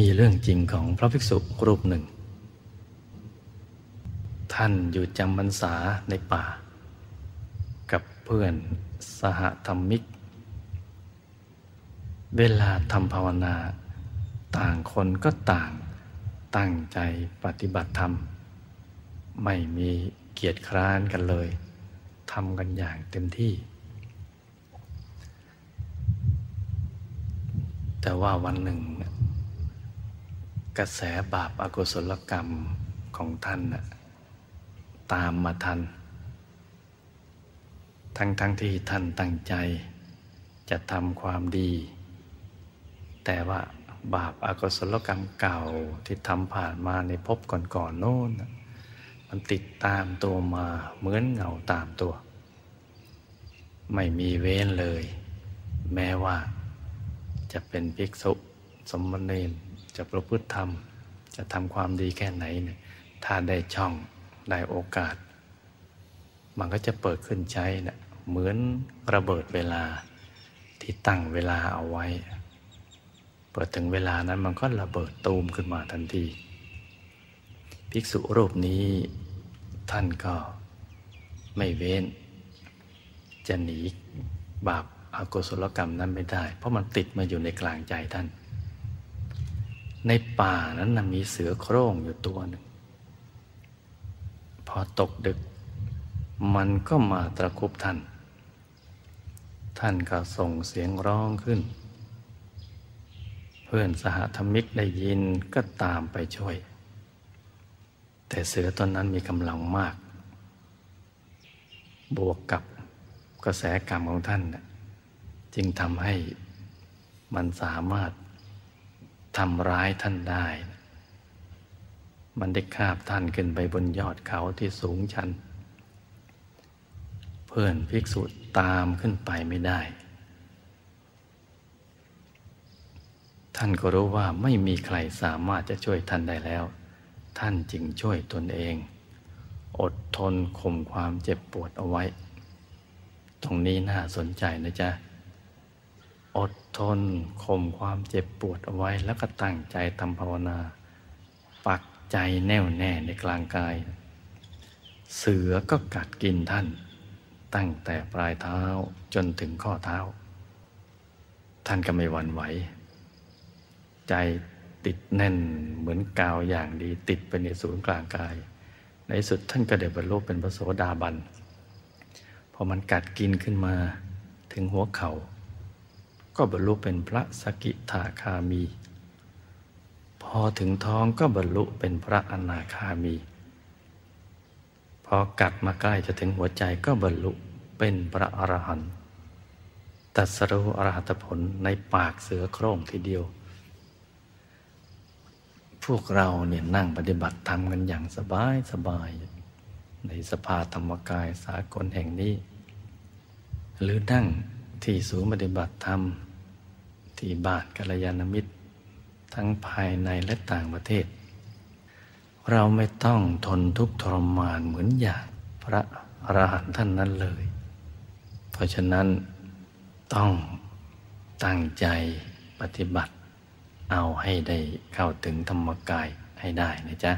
มีเรื่องจริงของพระภิกษุรูปหนึ่ง ท่านอยู่จำพรรษาในป่า กับเพื่อนสหธรรมิก เวลาทำภาวนา ต่างคนก็ต่างตั้งใจปฏิบัติธรรม ไม่มีเกียรติคร้านกันเลยทำกันอย่างเต็มที่ แต่ว่าวันหนึ่ง กระแสบาปอากุศลกรรมของท่านตามมาทัน ทั้งทั้งที่ท่านตั้งใจ จะทำความดี แต่ว่าบาปอากุศลกรรมเก่าที่ทำผ่านมาในภพก่อนๆโน้นมันติดตามตัวมาเหมือนเงาตามตัว ไม่มีเว้นเลย แม้ว่าจะเป็นภิกษุสมณเณร จะประพฤติธรรม จะทำความดีแค่ไหนเนี่ยถ้าได้ช่องได้โอกาส มันก็จะเปิดขึ้นใช้นะเหมือนระเบิดเวลาที่ตั้งเวลาเอาไว้ เปิดถึงเวลานั้นมันก็ระเบิดตูมขึ้นมาทันที ภิกษุรูปนี้ท่านก็ไม่เว้น จะหนีบาปอากุศลกรรมนั้นไม่ได้ เพราะมันติดมาอยู่ในกลางใจท่าน ในป่านั้นนะมีเสือโคร่งอยู่ตัวหนึ่ง พอตกดึก มันก็มาตะคุบท่าน ท่านก็ส่งเสียงร้องขึ้น เพื่อนสหธรรมิกได้ยินก็ตามไปช่วย แต่เสือตนนั้นมีกำลังมาก บวกกับกระแสกรรมของท่าน จึงทำให้มันสามารถ ทำร้ายท่านได้ มันได้คาบท่านขึ้นไปบนยอดเขาที่สูงชัน เพื่อนภิกษุตามขึ้นไปไม่ได้ ท่านก็รู้ว่าไม่มีใครสามารถจะช่วยท่านได้แล้ว ท่านจึงช่วยตนเอง อดทนข่มความเจ็บปวดเอาไว้ ตรงนี้น่าสนใจนะจ๊ะ อดทนข่มความเจ็บปวดเอาไว้แล้วก็ตั้งใจทำภาวนา ปักใจแน่วแน่ในกลางกาย เสือก็กัดกินท่าน ตั้งแต่ปลายเท้าจนถึงข้อเท้า ท่านก็ไม่หวั่นไหว ใจติดแน่นเหมือนกาวอย่างดีติดไปในศูนย์กลางกาย ในสุดท่านก็ได้บรรลุเป็นพระโสดาบันพอมันกัดกินขึ้นมาถึงหัวเขา่า ก็บรรลุเป็นพระสกิทาคามี พอถึงท้องก็บรรลุเป็นพระอนาคามี พอกัดมาใกล้จะถึงหัวใจก็บรรลุเป็นพระอรหันต์ตัสรู้อรหัตผลในปากเสือโคร่งทีเดียว พวกเราเนี่ยนั่งปฏิบัติธรรมกันอย่างสบายสบาย ในสภาธรรมกายสากลแห่งนี้ หรือนั่งที่ศูนย์ปฏิบัติธรรม ที่บ้านกัลยาณมิตร ทั้งภายในและต่างประเทศ เราไม่ต้องทนทุกข์ทรมานเหมือนอย่างพระอรหันต์ท่านนั้นเลย เพราะฉะนั้นต้องตั้งใจปฏิบัติ เอาให้ได้เข้าถึงธรรมกายให้ได้นะจ๊ะ